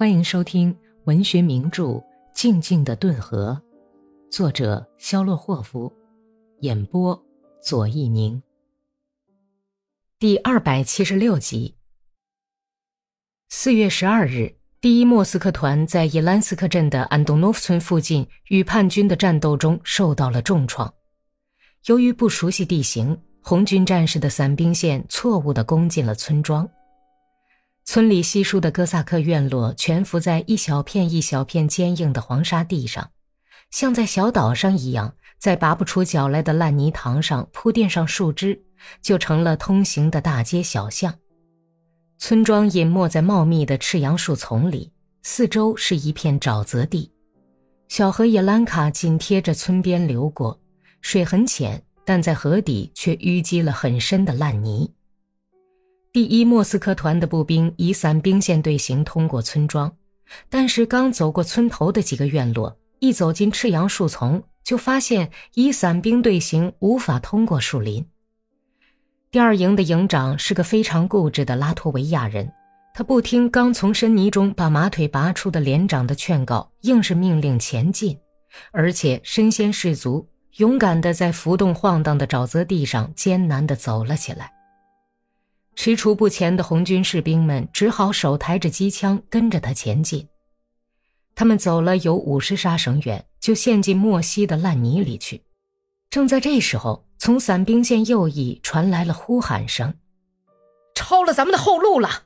欢迎收听文学名著《静静的顿河》，作者肖洛霍夫，演播左一宁。第二百七十六集。四月十二日，第一莫斯科团在伊兰斯克镇的安东诺夫村附近与叛军的战斗中受到了重创。由于不熟悉地形，红军战士的伞兵线错误地攻进了村庄。村里稀疏的哥萨克院落蜷伏在一小片一小片坚硬的黄沙地上，像在小岛上一样，在拔不出脚来的烂泥塘上铺垫上树枝，就成了通行的大街小巷。村庄隐没在茂密的赤杨树丛里，四周是一片沼泽地。小河叶兰卡紧贴着村边流过，水很浅，但在河底却淤积了很深的烂泥。第一莫斯科团的步兵以伞兵线队形通过村庄，但是刚走过村头的几个院落，一走进赤杨树丛，就发现以伞兵队形无法通过树林。第二营的营长是个非常固执的拉脱维亚人，他不听刚从深泥中把马腿拔出的连长的劝告，硬是命令前进，而且身先士卒，勇敢地在浮动晃荡的沼泽地上艰难地走了起来。踟蹰不前的红军士兵们只好手抬着机枪跟着他前进。他们走了有五十沙绳远，就陷进莫西的烂泥里去。正在这时候，从伞兵线右翼传来了呼喊声：“抄了咱们的后路了！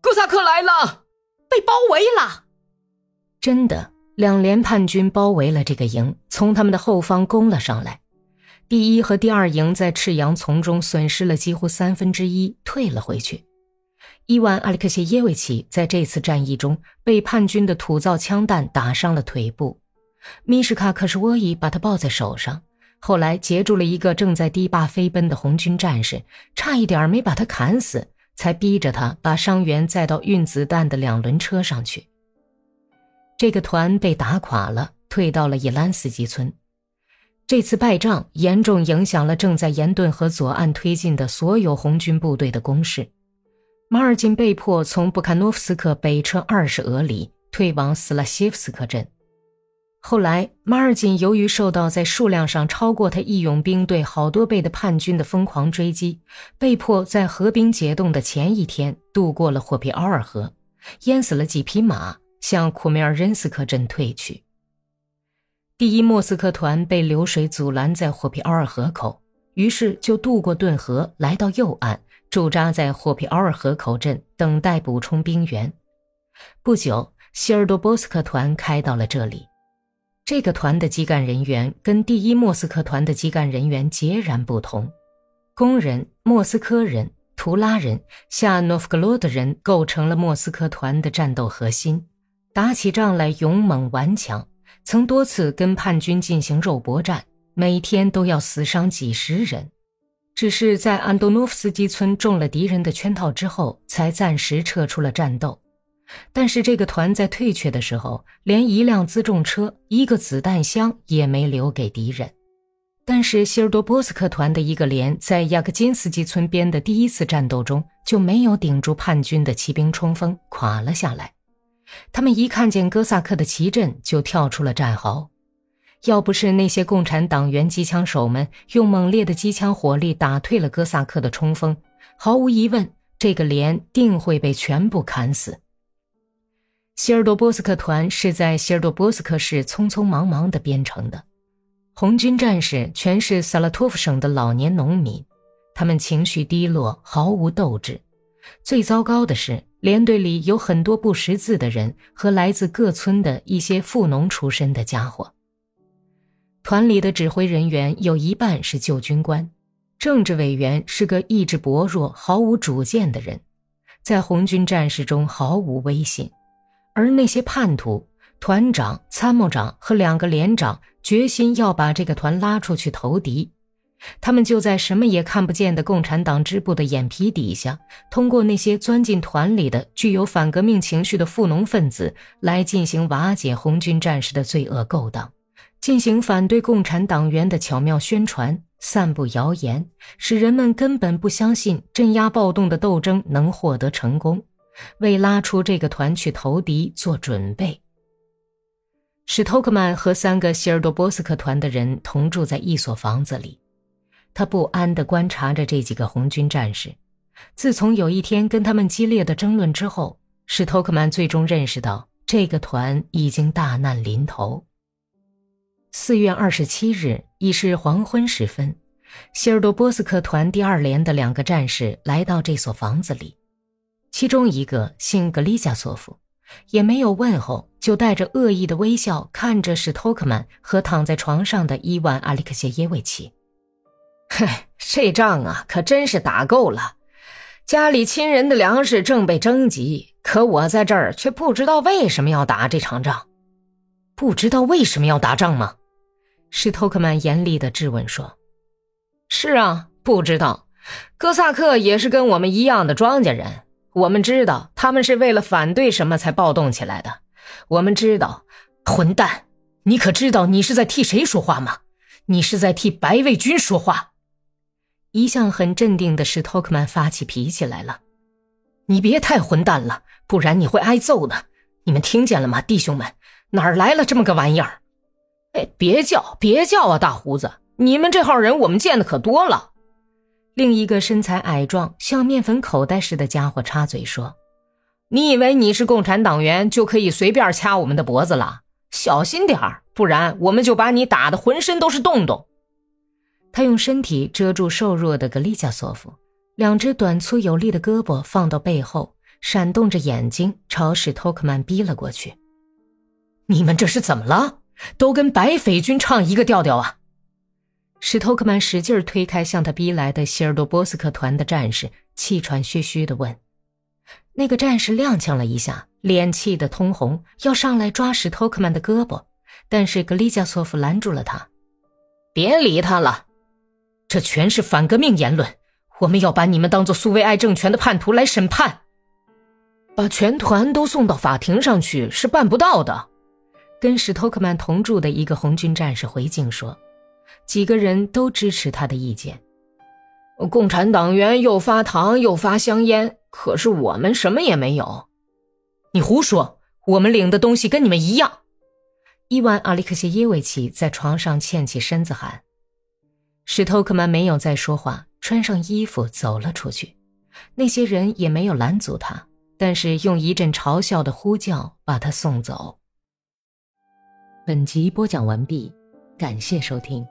哥萨克来了，被包围了！”真的，两连叛军包围了这个营，从他们的后方攻了上来。第一和第二营在赤杨丛中损失了几乎三分之一，退了回去。伊万·阿里克谢耶维奇在这次战役中被叛军的土造枪弹打伤了腿部，米什卡·克什沃伊把他抱在手上，后来截住了一个正在堤坝飞奔的红军战士，差一点没把他砍死，才逼着他把伤员载到运子弹的两轮车上去。这个团被打垮了，退到了伊兰斯基村。这次败仗严重影响了正在盐顿河左岸推进的所有红军部队的攻势。马尔金被迫从布坎诺夫斯克北撤二十俄里，退往斯拉谢夫斯克镇。后来，马尔金由于受到在数量上超过他义勇兵队好多倍的叛军的疯狂追击，被迫在河兵解冻的前一天渡过了霍皮奥尔河，淹死了几匹马，向库梅尔任斯克镇退去。第一莫斯科团被流水阻拦在霍皮奥尔河口，于是就渡过顿河，来到右岸，驻扎在霍皮奥尔河口镇，等待补充兵员。不久，希尔多波斯克团开到了这里。这个团的基干人员跟第一莫斯科团的基干人员截然不同。工人、莫斯科人、图拉人、夏诺夫格罗德人构成了莫斯科团的战斗核心，打起仗来勇猛顽强。曾多次跟叛军进行肉搏战，每天都要死伤几十人，只是在安东诺夫斯基村中了敌人的圈套之后，才暂时撤出了战斗。但是这个团在退却的时候，连一辆辎重车、一个子弹箱也没留给敌人。但是希尔多波斯克团的一个连在亚克金斯基村边的第一次战斗中就没有顶住叛军的骑兵冲锋，垮了下来。他们一看见哥萨克的旗阵，就跳出了战壕。要不是那些共产党员机枪手们用猛烈的机枪火力打退了哥萨克的冲锋，毫无疑问，这个连定会被全部砍死。希尔多波斯克团是在希尔多波斯克市匆匆忙忙地编成的，红军战士全是萨拉托夫省的老年农民，他们情绪低落，毫无斗志。最糟糕的是。连队里有很多不识字的人和来自各村的一些富农出身的家伙。团里的指挥人员有一半是旧军官，政治委员是个意志薄弱、毫无主见的人，在红军战士中毫无威信。而那些叛徒，团长、参谋长和两个连长决心要把这个团拉出去投敌。他们就在什么也看不见的共产党支部的眼皮底下，通过那些钻进团里的具有反革命情绪的富农分子来进行瓦解红军战士的罪恶勾当，进行反对共产党员的巧妙宣传，散布谣言，使人们根本不相信镇压暴动的斗争能获得成功，为拉出这个团去投敌做准备。史托克曼和三个希尔多波斯克团的人同住在一所房子里，他不安地观察着这几个红军战士。自从有一天跟他们激烈的争论之后，史托克曼最终认识到这个团已经大难临头。四月二十七日已是黄昏时分，希尔多波斯克团第二连的两个战士来到这所房子里，其中一个姓格里加索夫。也没有问候，就带着恶意的微笑看着史托克曼和躺在床上的伊万·阿里克谢耶维奇。嘿，这仗啊，可真是打够了！家里亲人的粮食正被征集，可我在这儿却不知道为什么要打这场仗。不知道为什么要打仗吗？史托克曼严厉的质问说：“是啊，不知道。哥萨克也是跟我们一样的庄稼人。”我们知道他们是为了反对什么才暴动起来的。我们知道，混蛋！你可知道你是在替谁说话吗？你是在替白卫军说话。一向很镇定的史托克曼发起脾气来了。你别太混蛋了，不然你会挨揍的。你们听见了吗，弟兄们？哪儿来了这么个玩意儿？哎，别叫，别叫啊，大胡子！你们这号人我们见的可多了。另一个身材矮壮、像面粉口袋似的家伙插嘴说：“你以为你是共产党员就可以随便掐我们的脖子了？小心点儿，不然我们就把你打得浑身都是洞洞。”他用身体遮住瘦弱的格里加索夫，两只短粗有力的胳膊放到背后，闪动着眼睛朝史托克曼逼了过去。“你们这是怎么了？都跟白匪军唱一个调调啊！”史托克曼使劲推开向他逼来的希尔多波斯克团的战士，气喘吁吁地问：“那个战士踉跄了一下，脸气得通红，要上来抓史托克曼的胳膊，但是格里加索夫拦住了他：‘别理他了，这全是反革命言论，我们要把你们当做苏维埃政权的叛徒来审判，把全团都送到法庭上去是办不到的。’跟史托克曼同住的一个红军战士回敬说。”几个人都支持他的意见。共产党员又发糖又发香烟，可是我们什么也没有。你胡说！我们领的东西跟你们一样。伊万·阿里克谢耶维奇在床上欠起身子喊。史托克曼没有再说话，穿上衣服走了出去。那些人也没有拦阻他，但是用一阵嘲笑的呼叫把他送走。本集播讲完毕，感谢收听。